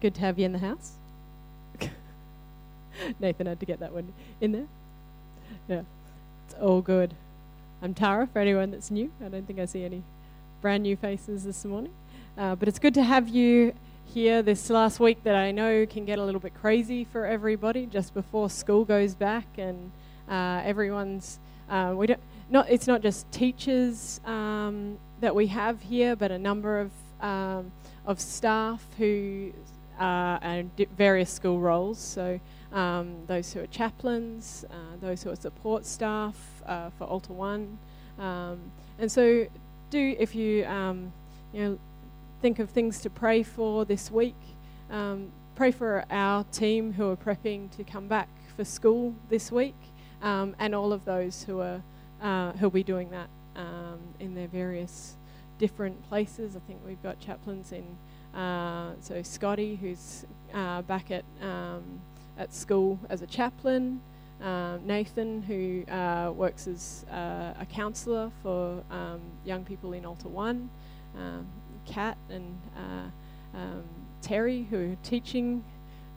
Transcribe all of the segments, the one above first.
good to have you in the house. Nathan had to get that one in there. Yeah, it's all good. I'm Tara, for anyone that's new. I don't think I see any brand new faces this morning. Uh, but it's good to have you here this last week that I know can get a little bit crazy for everybody just before school goes back and uh, everyone's. Uh, we don't, not, it's not just teachers um, that we have here, but a number of, um, of staff who are in various school roles. So um, those who are chaplains, uh, those who are support staff uh, for Alta-1. Um, and so, do if you um, you know think of things to pray for this week, um, pray for our team who are prepping to come back for school this week, um, and all of those who are uh, who'll be doing that um, in their various different places. I think we've got chaplains in. Uh, so Scotty, who's uh, back at at school as a chaplain. Um, Nathan, who uh, works as uh, a counsellor for um, young people in Alta-1, um, Kat and uh, um, Terry, who are teaching.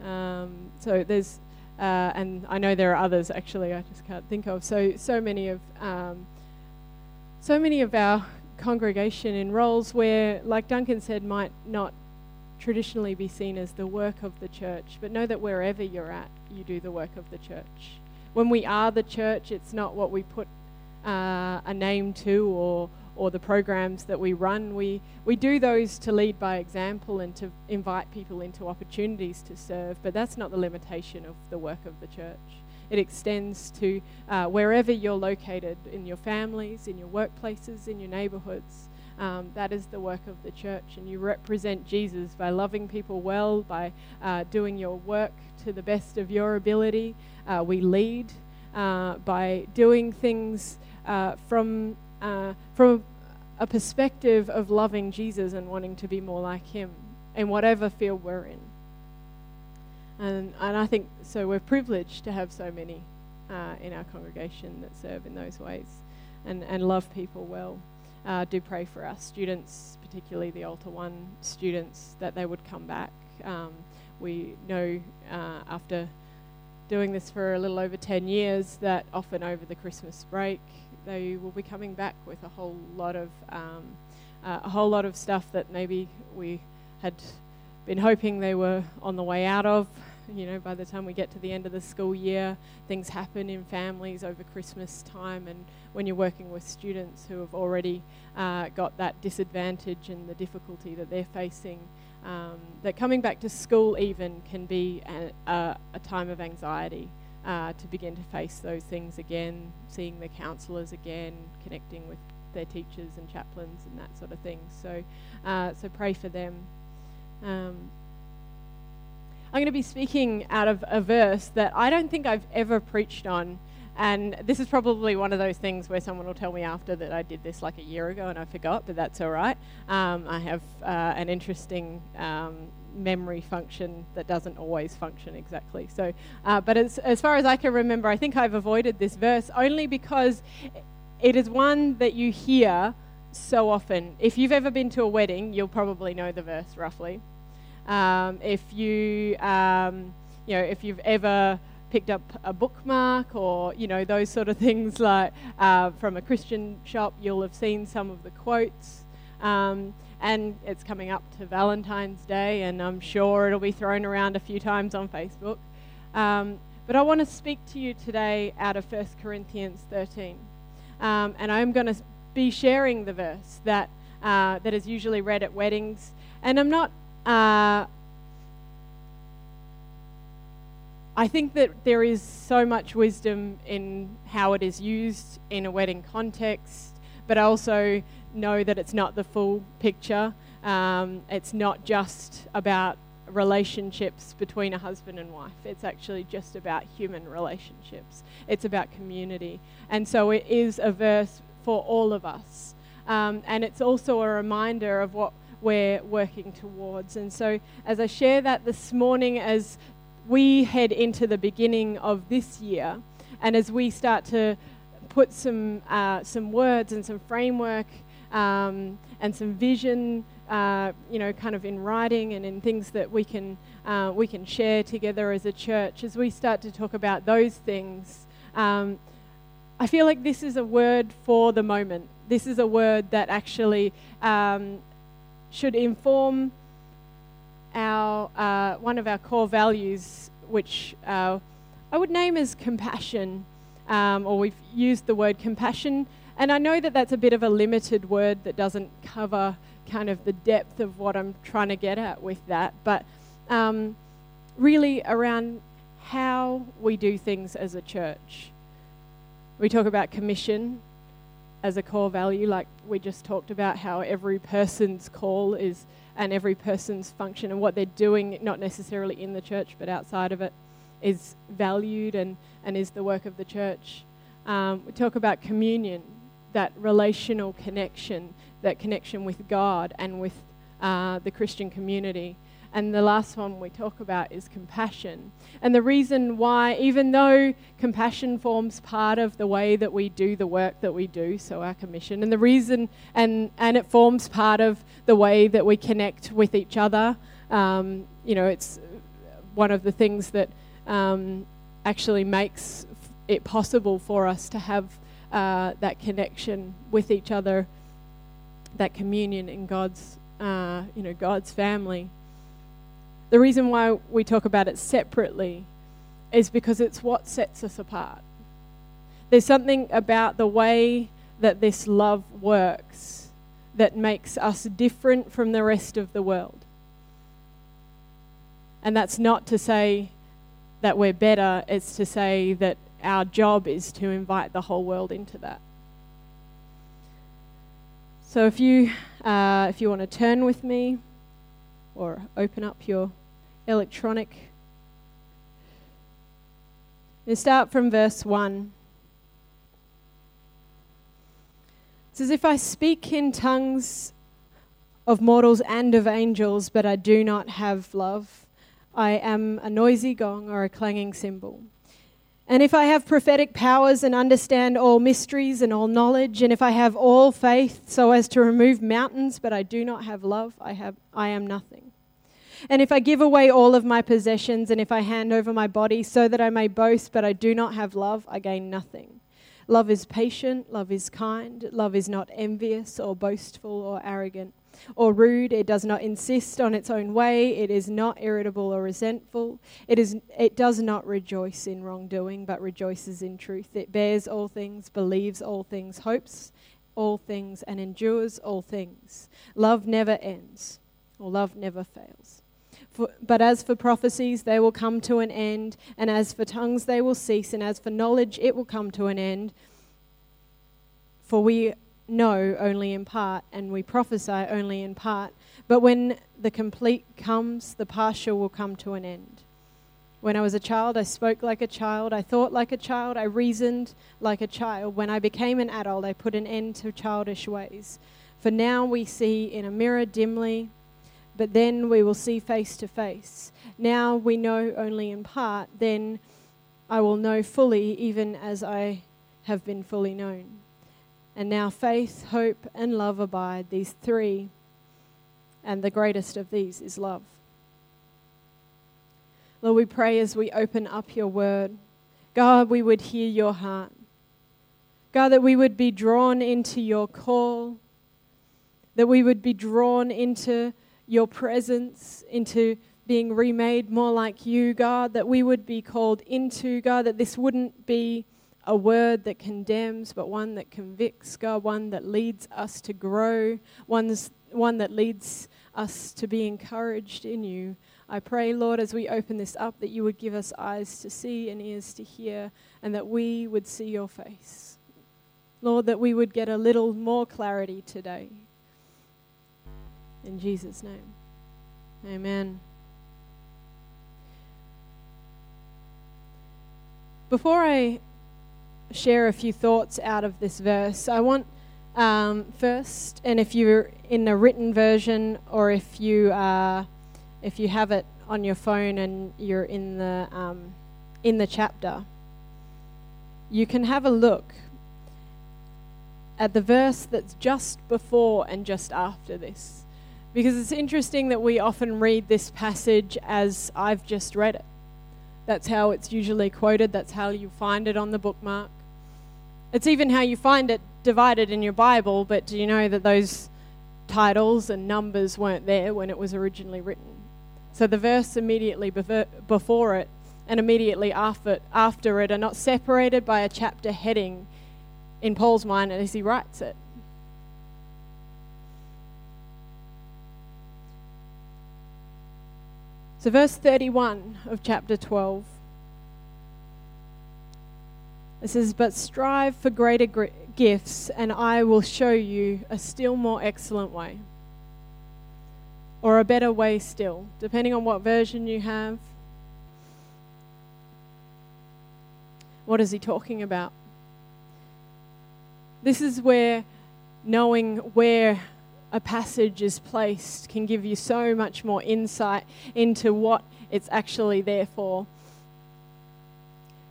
Um, so there's, uh, and I know there are others actually. I just can't think of. So so many of um, so many of our congregation in roles where, like Duncan said, might not traditionally be seen as the work of the church, but know that wherever you're at, you do the work of the church. When we are the church, it's not what we put uh, a name to or or the programs that we run. We we do those to lead by example and to invite people into opportunities to serve, but that's not the limitation of the work of the church. It extends to uh, wherever you're located in your families, in your workplaces, in your neighborhoods. Um, that is the work of the church, and you represent Jesus by loving people well, by uh, doing your work to the best of your ability. Uh, we lead uh, by doing things uh, from uh, from a perspective of loving Jesus and wanting to be more like Him in whatever field we're in. And and I think so. We're privileged to have so many uh, in our congregation that serve in those ways and and love people well uh, do pray for our students, particularly the Alta-1 students, that they would come back. Um, we know uh, after doing this for a little over 10 years that often over the Christmas break they will be coming back with a whole lot of um, uh, a whole lot of stuff that maybe we had been hoping they were on the way out of you know, by the time we get to the end of the school year, things happen in families over Christmas time, and when you're working with students who have already uh, got that disadvantage and the difficulty that they're facing, um, that coming back to school even can be a, a, a time of anxiety. Uh, to begin to face those things again, seeing the counsellors again, connecting with their teachers and chaplains and that sort of thing. So, uh, so pray for them. Um, I'm going to be speaking out of a verse that I don't think I've ever preached on. And this is probably one of those things where someone will tell me after that I did this like a year ago and I forgot, but that's all right. Um, I have uh, an interesting um, memory function that doesn't always function exactly. So, uh, but as, as far as I can remember, I think I've avoided this verse only because it is one that you hear so often. If you've ever been to a wedding, you'll probably know the verse roughly. Um, if you, um, you know, if you've ever picked up a bookmark or you know those sort of things like uh, from a Christian shop, you'll have seen some of the quotes. Um, and it's coming up to Valentine's Day, and I'm sure it'll be thrown around a few times on Facebook. Um, but I want to speak to you today out of 1 Corinthians 13. Um, and I'm going to be sharing the verse that, uh, that is usually read at weddings. And I'm not uh, I think that there is so much wisdom in how it is used in a wedding context, but I also know that it's not the full picture. Um, it's not just about relationships between a husband and wife, it's actually just about human relationships, it's about community. And so it is a verse for all of us. Um, and it's also a reminder of what we're working towards. And so, as I share that this morning, as we head into the beginning of this year, and as we start to put some, uh, some words and some framework um, and some vision uh, you know, kind of in writing and in things that we can, uh, we can share together as a church, as we start to talk about those things, um, I feel like this is a word for the moment. This is a word that actually um, should inform our uh, one of our core values, which uh, I would name as compassion, um, or we've used the word compassion. And I know that that's a bit of a limited word that doesn't cover kind of the depth of what I'm trying to get at with that, but um, really around how we do things as a church. We talk about commission as a core value, like we just talked about how every person's call is and every person's function and what they're doing, not necessarily in the church but outside of it, is valued and, and is the work of the church. Um, we talk about communion, that relational connection, that connection with God and with uh, the Christian community. And the last one we talk about is compassion. And the reason why, even though compassion forms part of the way that we do the work that we do, so our commission, and the reason, and, and it forms part of the way that we connect with each other, um, you know, it's one of the things that um, actually makes it possible for us to have uh, that connection with each other, that communion in God's, uh, you know, God's family. The reason why we talk about it separately is because it's what sets us apart. There's something about the way that this love works that makes us different from the rest of the world. And that's not to say that we're better, it's to say that our job is to invite the whole world into that. So if you, uh, if you want to turn with me or open up your electronic. We start from verse 1. It says, If I speak in tongues of mortals and of angels, but I do not have love, I am a noisy gong or a clanging cymbal. And if I have prophetic powers and understand all mysteries and all knowledge, and if I have all faith so as to remove mountains, but I do not have love, I, have, I am nothing. And if I give away all of my possessions, and if I hand over my body so that I may boast, but I do not have love, I gain nothing. Love is patient, love is kind, love is not envious or boastful or arrogant or rude. It does not insist on its own way. It is not irritable or resentful. It, is, it does not rejoice in wrongdoing, but rejoices in truth. It bears all things, believes all things, hopes all things, and endures all things. Love never ends, or love never fails. For, but as for prophecies, they will come to an end, and as for tongues, they will cease, and as for knowledge, it will come to an end. For we know only in part, and we prophesy only in part. But when the complete comes, the partial will come to an end. When I was a child, I spoke like a child, I thought like a child, I reasoned like a child. When I became an adult, I put an end to childish ways. For now we see in a mirror dimly but then we will see face to face. Now we know only in part, then I will know fully, even as I have been fully known. And now faith, hope, and love abide, these three, and the greatest of these is love. Lord, we pray as we open up your word, God, we would hear your heart. God, that we would be drawn into your call, that we would be drawn into your presence, into being remade more like you, God, that we would be called into, God, that this wouldn't be a word that condemns, but one that convicts, God, one that leads us to grow, one's, one that leads us to be encouraged in you. I pray, Lord, as we open this up, that you would give us eyes to see and ears to hear, and that we would see your face. Lord, that we would get a little more clarity today. In Jesus' name. Amen. Before I share a few thoughts out of this verse, I want um, first, and if you're in a written version or if you uh, if you have it on your phone and you're in the um, in the chapter, you can have a look at the verse that's just before and just after this Because it's interesting that we often read this passage as I've just read it. That's how it's usually quoted, that's how you find it on the bookmark. It's even how you find it divided in your Bible, but do you know that those titles and numbers weren't there when it was originally written? So the verse immediately before it and immediately after after it are not separated by a chapter heading in Paul's mind as he writes it. So, verse 31 of chapter 12. It says, But strive for greater gr- gifts, and I will show you a still more excellent way. Or a better way still, depending on what version you have. What is he talking about? This is where knowing where a passage is placed can give you so much more insight into what it's actually there for.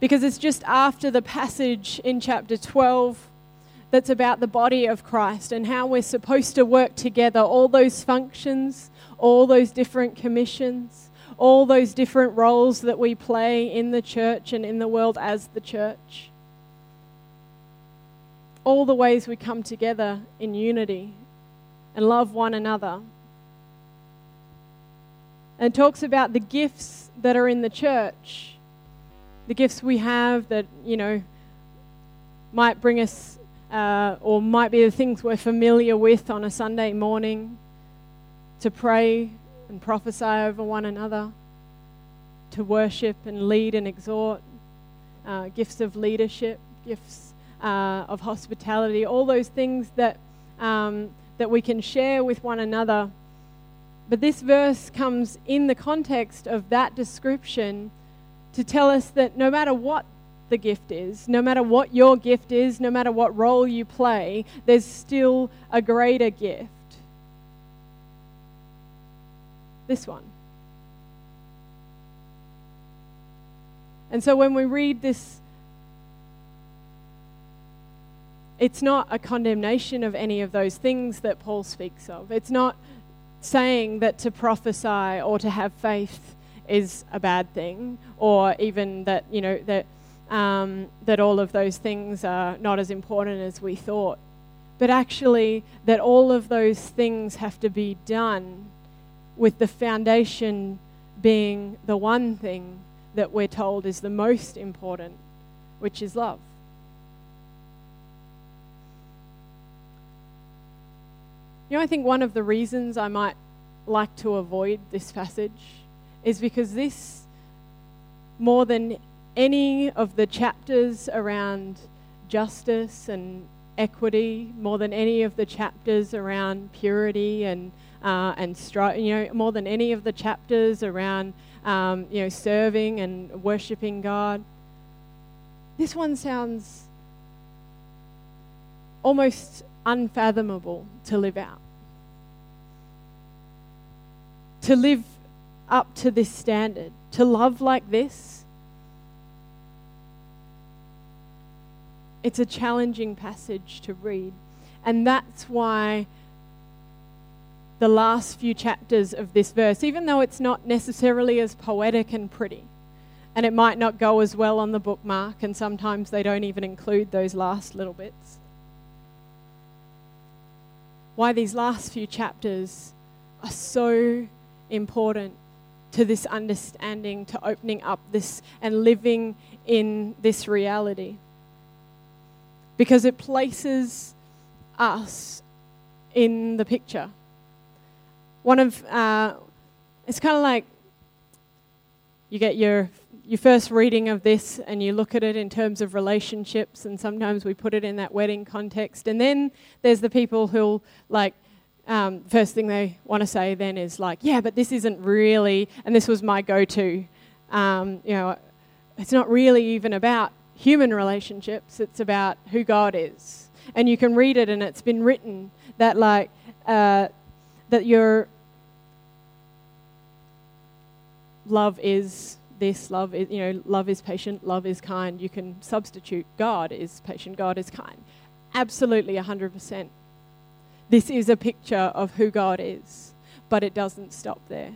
Because it's just after the passage in chapter 12 that's about the body of Christ and how we're supposed to work together, all those functions, all those different commissions, all those different roles that we play in the church and in the world as the church. All the ways we come together in unity and love one another. And talks about the gifts that are in the church, the gifts we have that, you know, might bring us uh, or might be the things we're familiar with on a Sunday morning to pray and prophesy over one another, to worship and lead and exhort, uh, gifts of leadership, gifts uh, of hospitality, all those things that um, that we can share with one another. But this verse comes in the context of that description to tell us that no matter what the gift is, no matter what your gift is, no matter what role you play, there's still a greater gift. This one. And so when we read this it's not a condemnation of any of those things that Paul speaks of. It's not saying that to prophesy or to have faith is a bad thing, or even that, you know, that, um, that all of those things are not as important as we thought. But actually, that all of those things have to be done with the foundation being the one thing that we're told is the most important, which is love. You know, I think one of the reasons I might like to avoid this passage is because this, more than any of the chapters around justice and equity, more than any of the chapters around purity and uh, and stri- you know, more than any of the chapters around um, you know serving and worshiping God. This one sounds almost unfathomable to live out. To live up to this standard, to love like this, it's a challenging passage to read. And that's why the last few chapters of this verse, even though it's not necessarily as poetic and pretty, and it might not go as well on the bookmark, and sometimes they don't even include those last little bits why these last few chapters are so important to this understanding, to opening up this and living in this reality. Because it places us in the picture. One of, uh, it's kind of like you get your your first reading of this and you look at it in terms of relationships, and sometimes we put it in that wedding context. And then there's the people who'll, like, um, first thing they want to say then is, like, yeah, but this isn't really, and this was my go to. Um, you know, it's not really even about human relationships, it's about who God is. And you can read it, and it's been written that, like, uh, that your love is this love is you know love is patient love is kind you can substitute god is patient god is kind absolutely 100% this is a picture of who god is But it doesn't stop there.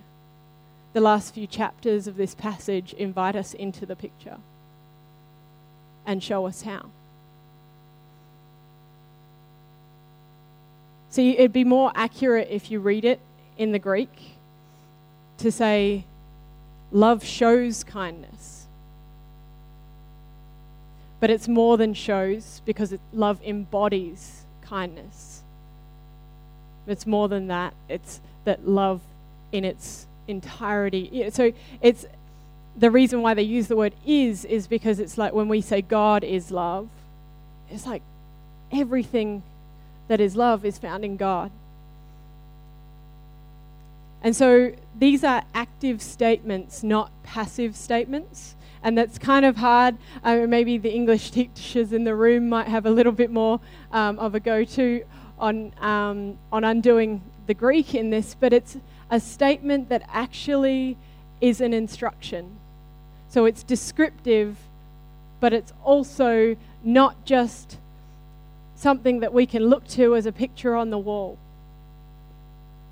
The last few chapters of this passage invite us into the picture and show us how. See, it'd be more accurate if you read it in the Greek to say, love shows kindness. But it's more than shows because it, love embodies kindness. It's more than that. It's that love in its entirety. So it's the reason why they use the word is is because it's like when we say God is love, it's like everything that is love is found in God. And so these are active statements, not passive statements. And that's kind of hard. Uh, maybe the English teachers in the room might have a little bit more um, of a go to on, um, on undoing the Greek in this, but it's a statement that actually is an instruction. So it's descriptive, but it's also not just something that we can look to as a picture on the wall,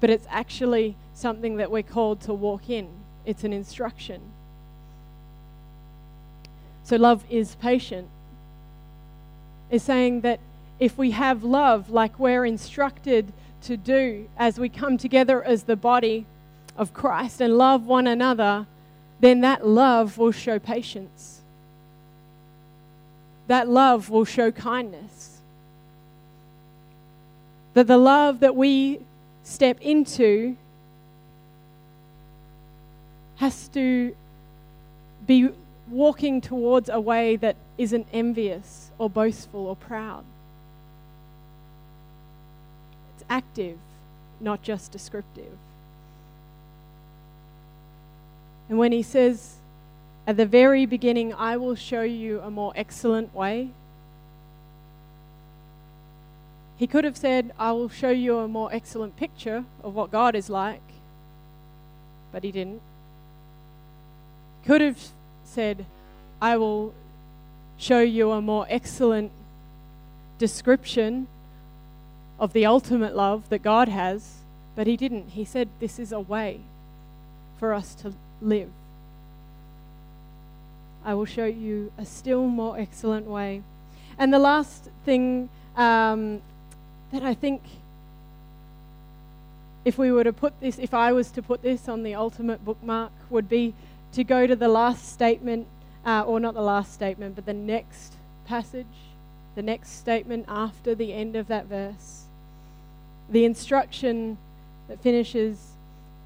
but it's actually something that we're called to walk in. It's an instruction. So, love is patient. Is saying that if we have love like we're instructed to do as we come together as the body of Christ and love one another, then that love will show patience. That love will show kindness that the love that we step into has to be walking towards a way that isn't envious or boastful or proud. It's active, not just descriptive. And when he says at the very beginning, I will show you a more excellent way, he could have said, I will show you a more excellent picture of what God is like, but he didn't. Could have said, I will show you a more excellent description of the ultimate love that God has, but he didn't. He said, This is a way for us to live. I will show you a still more excellent way. And the last thing um, that I think if we were to put this, if I was to put this on the ultimate bookmark, would be to go to the last statement, uh, or not the last statement, but the next passage, the next statement after the end of that verse. The instruction that finishes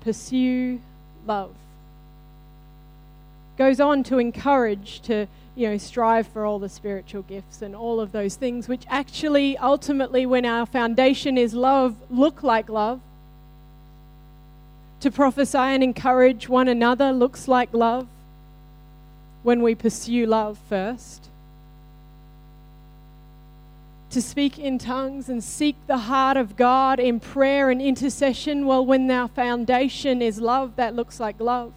pursue love. Goes on to encourage, to you know, strive for all the spiritual gifts and all of those things, which actually, ultimately, when our foundation is love, look like love. To prophesy and encourage one another looks like love when we pursue love first. To speak in tongues and seek the heart of God in prayer and intercession, well, when our foundation is love, that looks like love.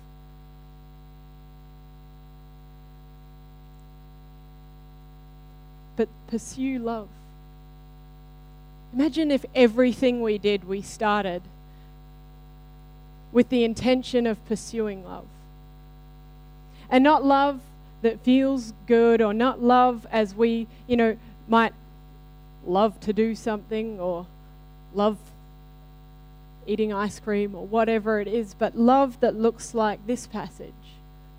but pursue love. Imagine if everything we did, we started with the intention of pursuing love. And not love that feels good or not love as we, you know, might love to do something or love eating ice cream or whatever it is, but love that looks like this passage,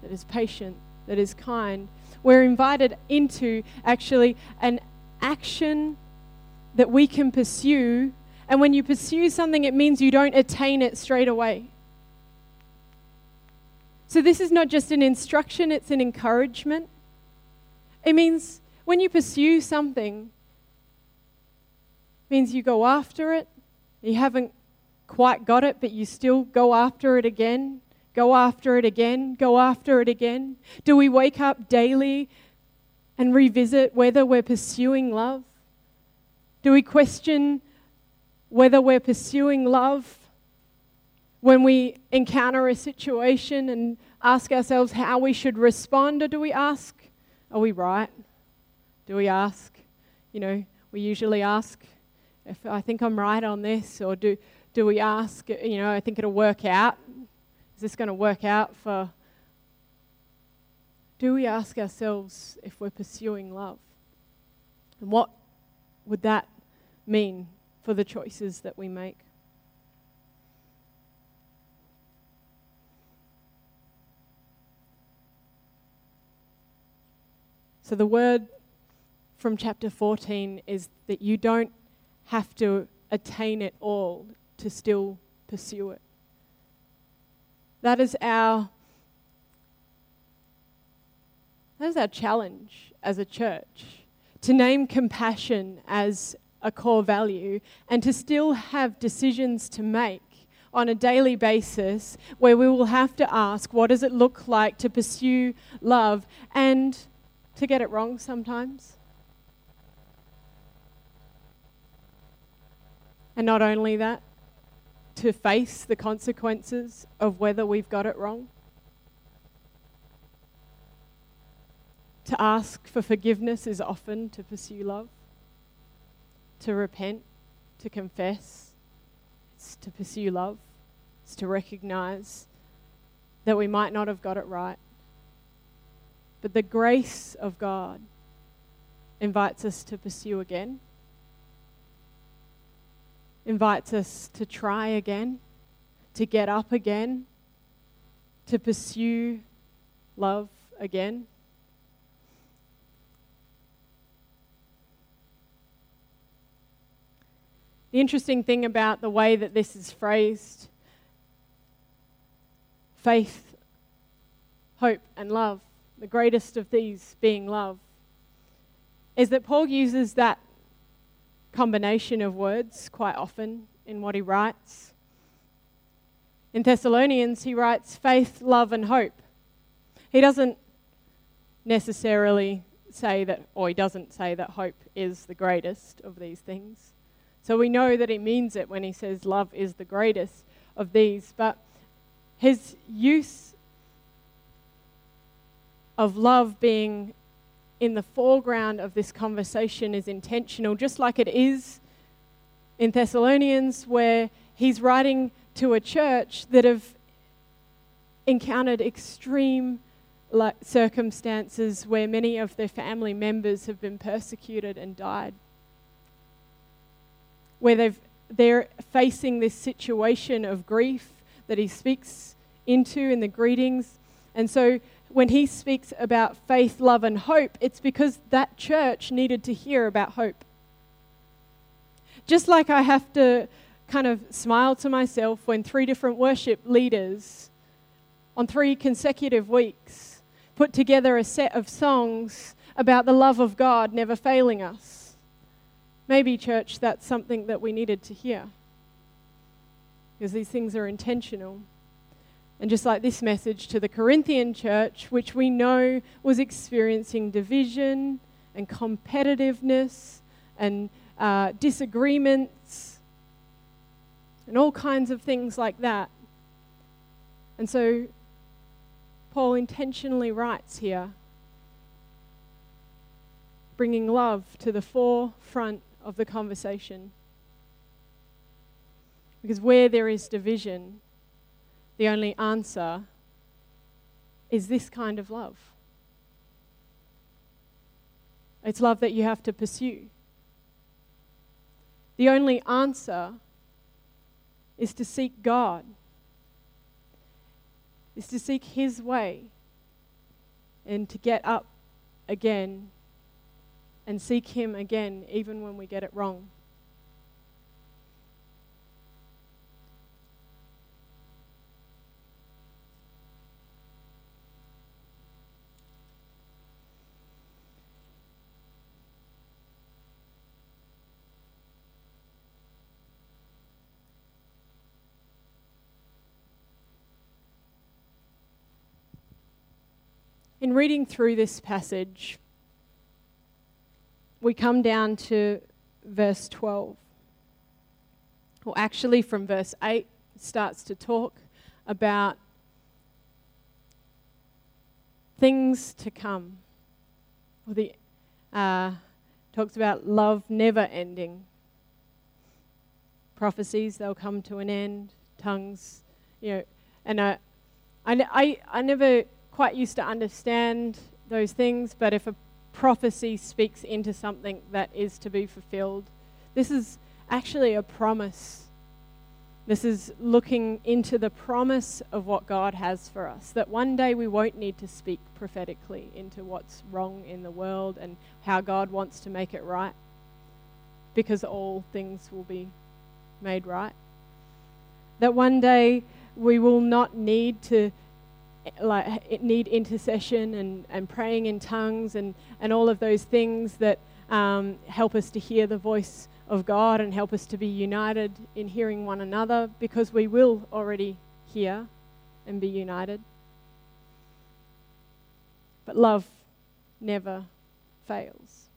that is patient, that is kind, we're invited into actually an action that we can pursue. And when you pursue something, it means you don't attain it straight away. So, this is not just an instruction, it's an encouragement. It means when you pursue something, means you go after it. You haven't quite got it, but you still go after it again go after it again, go after it again? Do we wake up daily and revisit whether we're pursuing love? Do we question whether we're pursuing love when we encounter a situation and ask ourselves how we should respond? Or do we ask, are we right? Do we ask? You know, we usually ask if I think I'm right on this, or do, Do we ask, you know, I think it'll work out? Is this going to work out for. Do we ask ourselves if we're pursuing love? And what would that mean for the choices that we make? So, the word from chapter 14 is that you don't have to attain it all to still pursue it. That is our that is our challenge as a church to name compassion as a core value and to still have decisions to make on a daily basis where we will have to ask what does it look like to pursue love and to get it wrong sometimes. And not only that, to face the consequences of whether we've got it wrong. To ask for forgiveness is often to pursue love. To repent, to confess, it's to pursue love. It's to recognize that we might not have got it right. But the grace of God invites us to pursue again invites us to try again, to get up again, to pursue love again. The interesting thing about the way that this is phrased faith, hope, and love, the greatest of these being love, is that Paul uses that combination of words quite often in what he writes. In Thessalonians, he writes faith, love, and hope. He doesn't necessarily say that, or he doesn't say that hope is the greatest of these things. So we know that he means it when he says love is the greatest of these. But his use of love being in the foreground of this conversation is intentional, just like it is in Thessalonians, where he's writing to a church that have encountered extreme circumstances where many of their family members have been persecuted and died. Where they've, they're facing this situation of grief that he speaks into in the greetings. And so when he speaks about faith, love, and hope, it's because that church needed to hear about hope. Just like I have to kind of smile to myself when three different worship leaders on three consecutive weeks put together a set of songs about the love of God never failing us. Maybe, church, that's something that we needed to hear because these things are intentional. And just like this message to the Corinthian church, which we know was experiencing division and competitiveness and uh, disagreements and all kinds of things like that. And so Paul intentionally writes here, bringing love to the forefront of the conversation. Because where there is division, the only answer is this kind of love. It's love that you have to pursue. The only answer is to seek God, is to seek His way, and to get up again and seek Him again, even when we get it wrong. In reading through this passage, we come down to verse 12. Well, actually, from verse 8, starts to talk about things to come. Or the uh, talks about love never ending, prophecies, they'll come to an end. Tongues, you know, and uh, I, I, I never quite used to understand those things, but if a prophecy speaks into something that is to be fulfilled, this is actually a promise. This is looking into the promise of what God has for us. That one day we won't need to speak prophetically into what's wrong in the world and how God wants to make it right, because all things will be made right. That one day we will not need to like need intercession and, and praying in tongues and, and all of those things that um, help us to hear the voice of God and help us to be united in hearing one another because we will already hear and be united. But love never fails.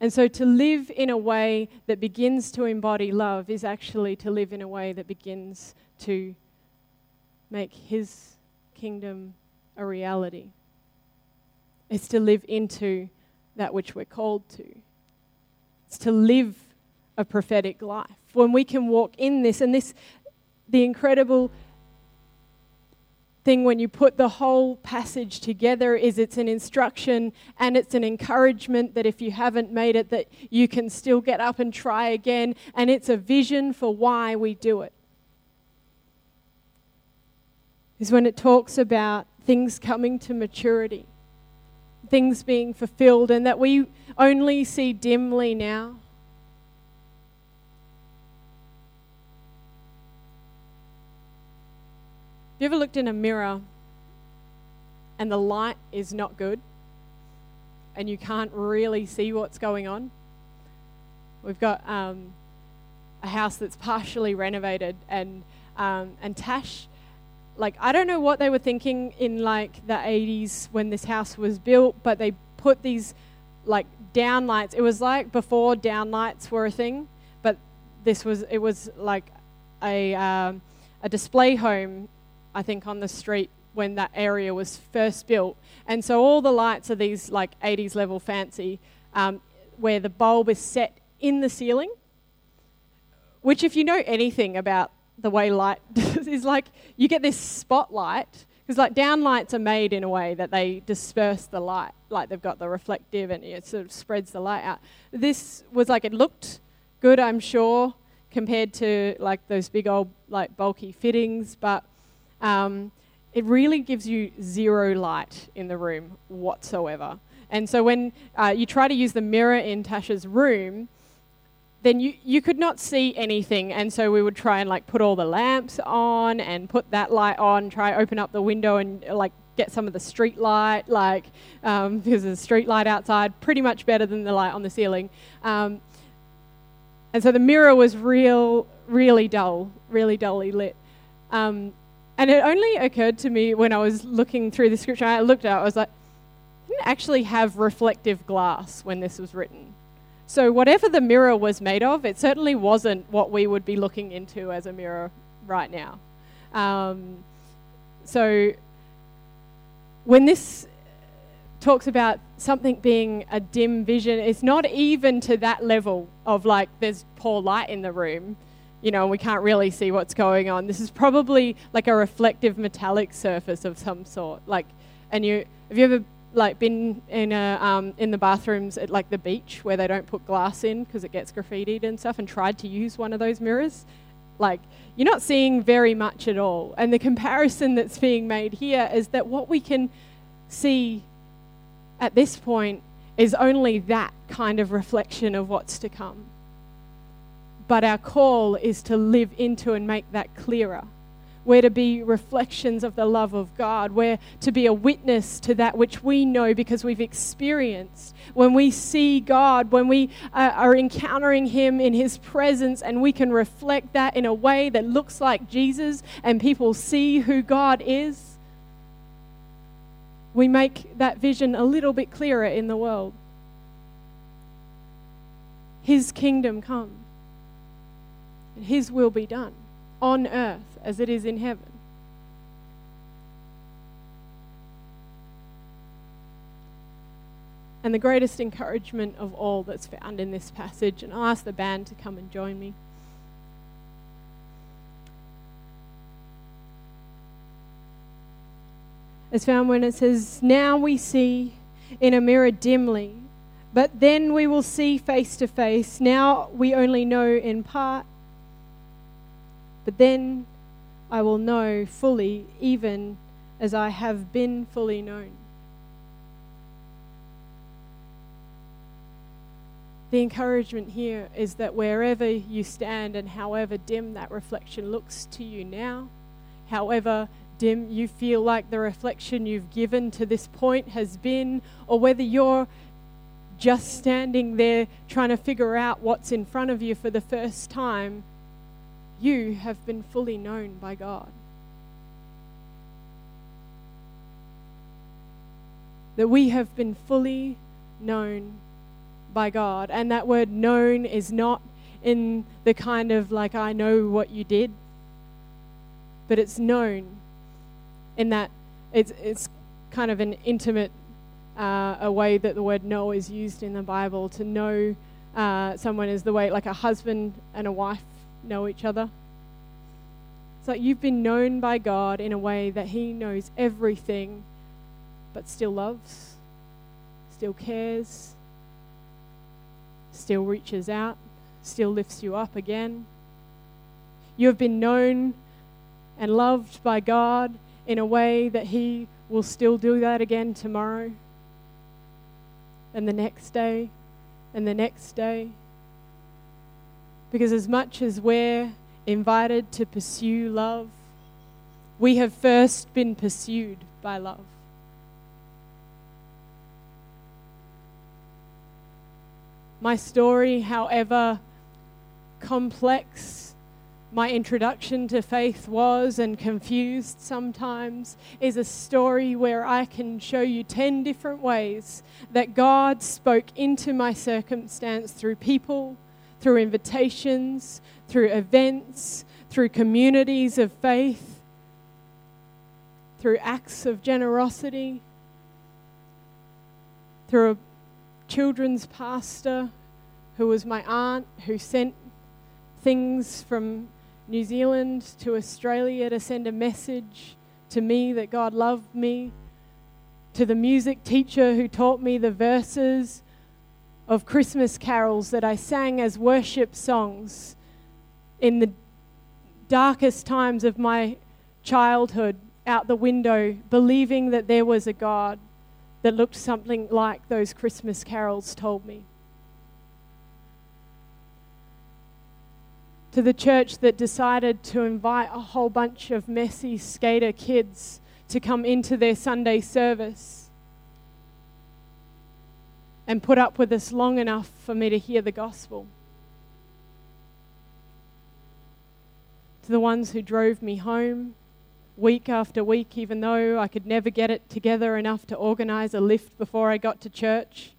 And so to live in a way that begins to embody love is actually to live in a way that begins to make His kingdom a reality. It's to live into that which we're called to. It's to live a prophetic life. When we can walk in this, and this, the incredible thing when you put the whole passage together is it's an instruction and it's an encouragement that if you haven't made it that you can still get up and try again and it's a vision for why we do it is when it talks about things coming to maturity things being fulfilled and that we only see dimly now Have you ever looked in a mirror and the light is not good and you can't really see what's going on? We've got um, a house that's partially renovated and um, and Tash, like I don't know what they were thinking in like the 80s when this house was built, but they put these like down lights. It was like before down lights were a thing, but this was it was like a um, a display home I think, on the street when that area was first built. And so all the lights are these like 80s level fancy, um, where the bulb is set in the ceiling, which, if you know anything about the way light is like, you get this spotlight. Because like down lights are made in a way that they disperse the light, like they've got the reflective and it sort of spreads the light out. This was like it looked good, I'm sure, compared to like those big old like bulky fittings, but um, it really gives you zero light in the room whatsoever. And so when uh, you try to use the mirror in Tasha's room, then you, you could not see anything. And so we would try and like put all the lamps on and put that light on, try open up the window and like get some of the street light, like um, because there's a street light outside, pretty much better than the light on the ceiling. Um, and so the mirror was real, really dull, really dully lit. Um, and it only occurred to me when I was looking through the scripture, I looked at it, I was like, didn't actually have reflective glass when this was written. So, whatever the mirror was made of, it certainly wasn't what we would be looking into as a mirror right now. Um, so, when this talks about something being a dim vision, it's not even to that level of like there's poor light in the room you know, and we can't really see what's going on. This is probably like a reflective metallic surface of some sort. Like, and you have you ever like been in a um, in the bathrooms at like the beach where they don't put glass in because it gets graffitied and stuff, and tried to use one of those mirrors? Like, you're not seeing very much at all. And the comparison that's being made here is that what we can see at this point is only that kind of reflection of what's to come. But our call is to live into and make that clearer. We're to be reflections of the love of God. We're to be a witness to that which we know because we've experienced. When we see God, when we uh, are encountering Him in His presence, and we can reflect that in a way that looks like Jesus, and people see who God is, we make that vision a little bit clearer in the world. His kingdom come and His will be done on earth as it is in heaven. And the greatest encouragement of all that's found in this passage, and I ask the band to come and join me. is found when it says, Now we see in a mirror dimly, but then we will see face to face. Now we only know in part, but then I will know fully, even as I have been fully known. The encouragement here is that wherever you stand and however dim that reflection looks to you now, however dim you feel like the reflection you've given to this point has been, or whether you're just standing there trying to figure out what's in front of you for the first time, you have been fully known by God. That we have been fully known by God. And that word known is not in the kind of like, I know what you did, but it's known in that it's, it's kind of an intimate uh, a way that the word know is used in the Bible. To know uh, someone is the way like a husband and a wife know each other. It's like you've been known by God in a way that He knows everything, but still loves, still cares, still reaches out, still lifts you up again. You have been known and loved by God in a way that He will still do that again tomorrow, and the next day, and the next day. Because as much as we're invited to pursue love, we have first been pursued by love. My story, however complex my introduction to faith was and confused sometimes, is a story where I can show you 10 different ways that God spoke into my circumstance through people, through invitations, through events, through communities of faith, through acts of generosity, through a children's pastor who was my aunt who sent things from New Zealand to Australia to send a message to me that God loved me, to the music teacher who taught me the verses of Christmas carols that I sang as worship songs in the darkest times of my childhood out the window, believing that there was a God that looked something like those Christmas carols told me. To the church that decided to invite a whole bunch of messy skater kids to come into their Sunday service and put up with us long enough for me to hear the gospel. To the ones who drove me home week after week, even though I could never get it together enough to organize a lift before I got to church.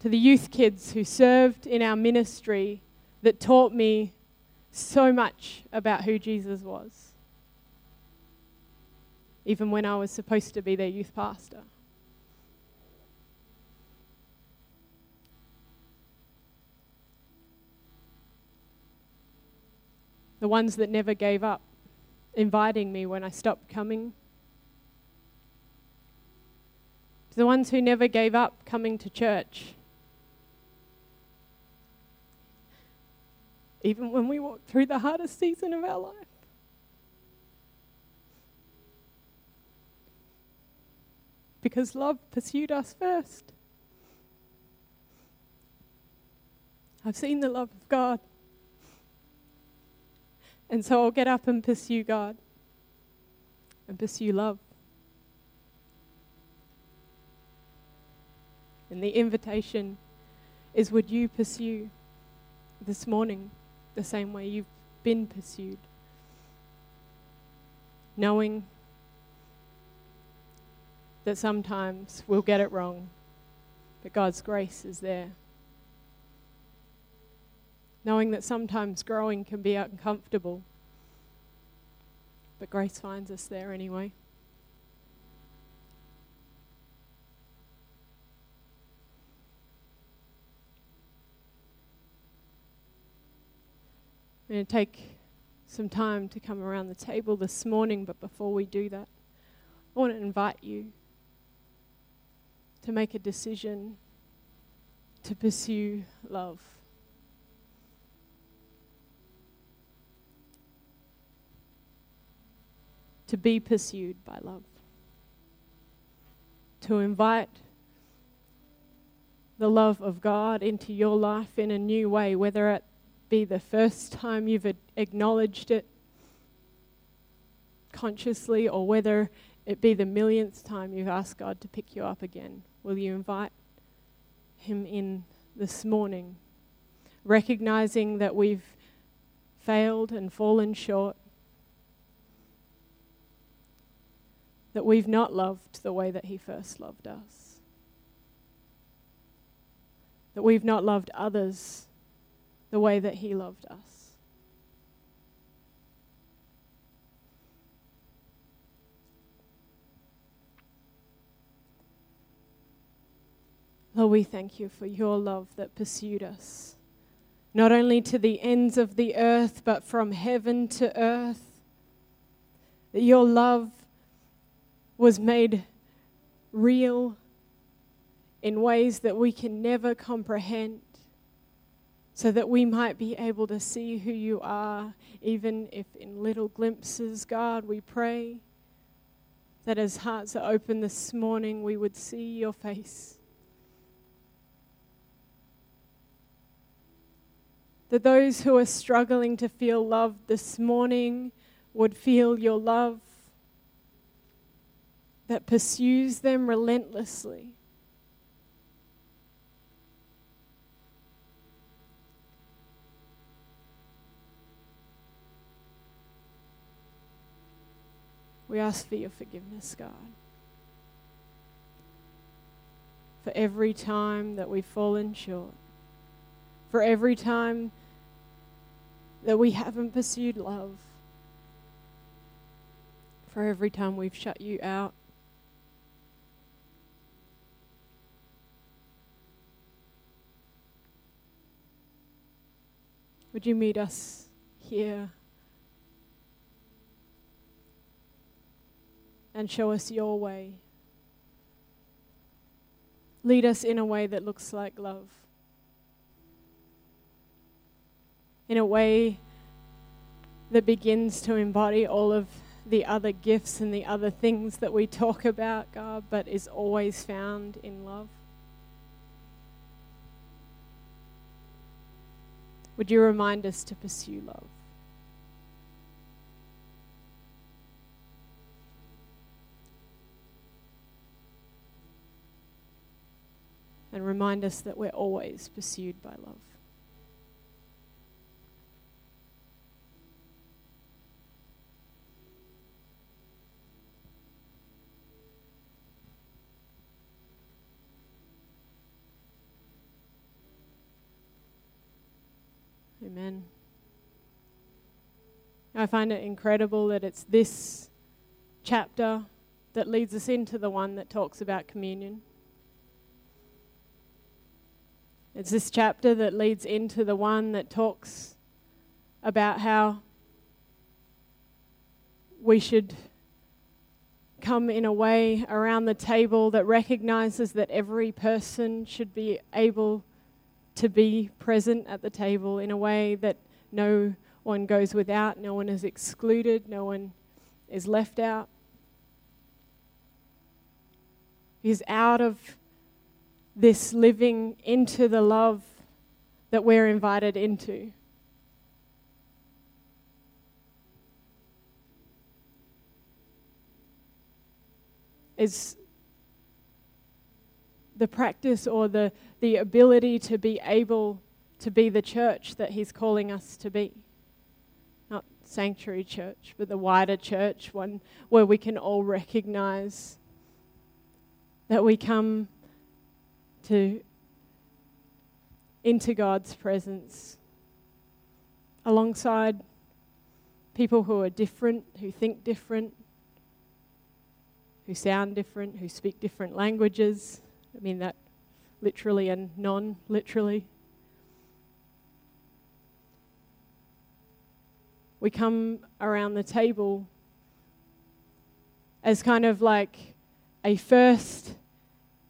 To the youth kids who served in our ministry that taught me so much about who Jesus was, even when I was supposed to be their youth pastor. the ones that never gave up, inviting me when I stopped coming. The ones who never gave up coming to church. Even when we walked through the hardest season of our life. Because love pursued us first. I've seen the love of God and so I'll get up and pursue God and pursue love. And the invitation is would you pursue this morning the same way you've been pursued? Knowing that sometimes we'll get it wrong, but God's grace is there knowing that sometimes growing can be uncomfortable. But grace finds us there anyway. I'm going to take some time to come around the table this morning, but before we do that, I want to invite you to make a decision to pursue love. To be pursued by love. To invite the love of God into your life in a new way, whether it be the first time you've acknowledged it consciously or whether it be the millionth time you've asked God to pick you up again. Will you invite Him in this morning, recognizing that we've failed and fallen short, that we've not loved the way that He first loved us? that we've not loved others the way that He loved us. Lord, we thank you for your love that pursued us, not only to the ends of the earth, but from heaven to earth. That your love was made real in ways that we can never comprehend, so that we might be able to see who you are, even if in little glimpses, God, we pray that as hearts are open this morning, we would see your face. That those who are struggling to feel loved this morning would feel your love that pursues them relentlessly. We ask for your forgiveness, God. For every time that we've fallen short, for every time that we haven't pursued love, for every time we've shut you out. Would you meet us here? and show us your way. Lead us in a way that looks like love. In a way that begins to embody all of the other gifts and the other things that we talk about, God, but is always found in love. Would you remind us to pursue love? and remind us that we're always pursued by love. Amen. I find it incredible that it's this chapter that leads us into the one that talks about communion. It's this chapter that leads into the one that talks about how we should come in a way around the table that recognizes that every person should be able to be present at the table in a way that no one goes without, no one is excluded, no one is left out. Because out of this living into the love that we're invited into. Is the practice or the, the ability to be able to be the church that He's calling us to be. Not sanctuary church, but the wider church, one where we can all recognize that we come to into God's presence alongside people who are different, who think different, who sound different, who speak different languages. I mean that literally and non literally. we come around the table as kind of like a first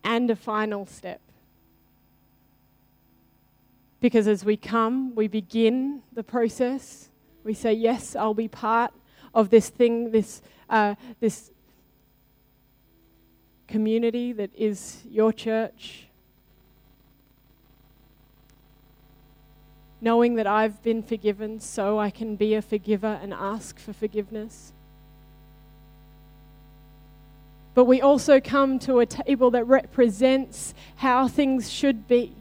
and a final step. Because as we come, we begin the process. We say, Yes, I'll be part of this thing, this, uh, this community that is your church. Knowing that I've been forgiven, so I can be a forgiver and ask for forgiveness. But we also come to a table that represents how things should be,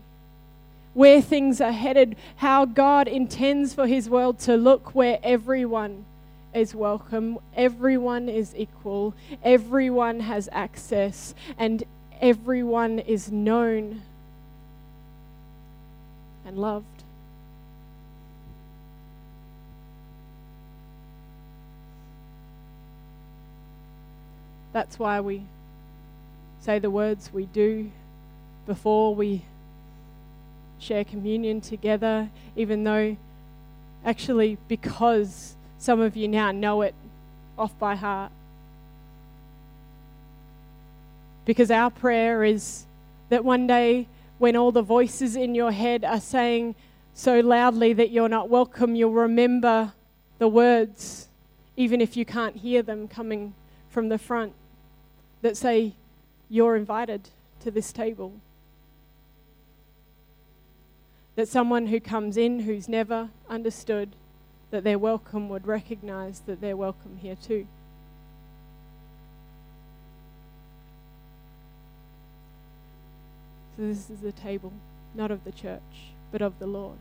where things are headed, how God intends for His world to look, where everyone is welcome, everyone is equal, everyone has access, and everyone is known and loved. That's why we say the words we do before we share communion together, even though actually, because some of you now know it off by heart. Because our prayer is that one day, when all the voices in your head are saying so loudly that you're not welcome, you'll remember the words, even if you can't hear them coming from the front, that say, You're invited to this table. That someone who comes in who's never understood that they're welcome would recognize that they're welcome here too. So, this is the table, not of the church, but of the Lord.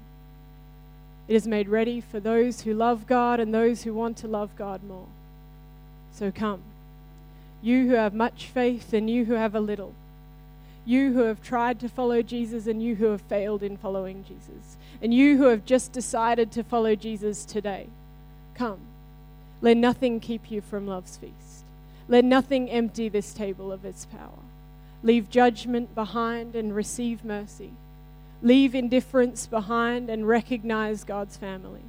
It is made ready for those who love God and those who want to love God more. So, come. You who have much faith and you who have a little you who have tried to follow Jesus and you who have failed in following Jesus, and you who have just decided to follow Jesus today, come. Let nothing keep you from love's feast. Let nothing empty this table of its power. Leave judgment behind and receive mercy. Leave indifference behind and recognize God's family.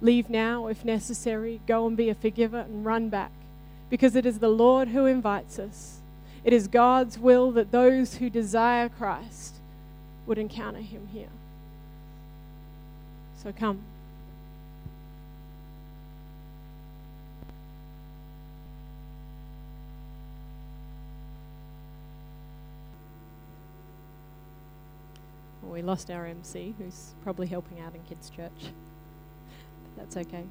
Leave now if necessary. Go and be a forgiver and run back because it is the Lord who invites us it is God's will that those who desire Christ would encounter him here. So come. Well, we lost our MC, who's probably helping out in kids' church. But that's okay.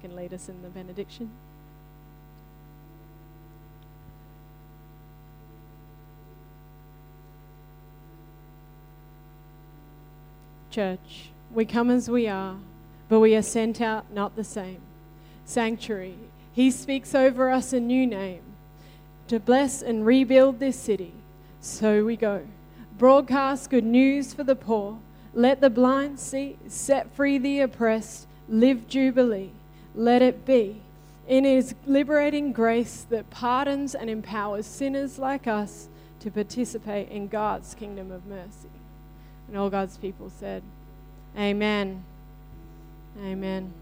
He can lead us in the benediction. Church, we come as we are, but we are sent out not the same. Sanctuary, He speaks over us a new name to bless and rebuild this city. So we go. Broadcast good news for the poor. Let the blind see, set free the oppressed, live jubilee. Let it be. In His liberating grace that pardons and empowers sinners like us to participate in God's kingdom of mercy. And all God's people said, Amen. Amen.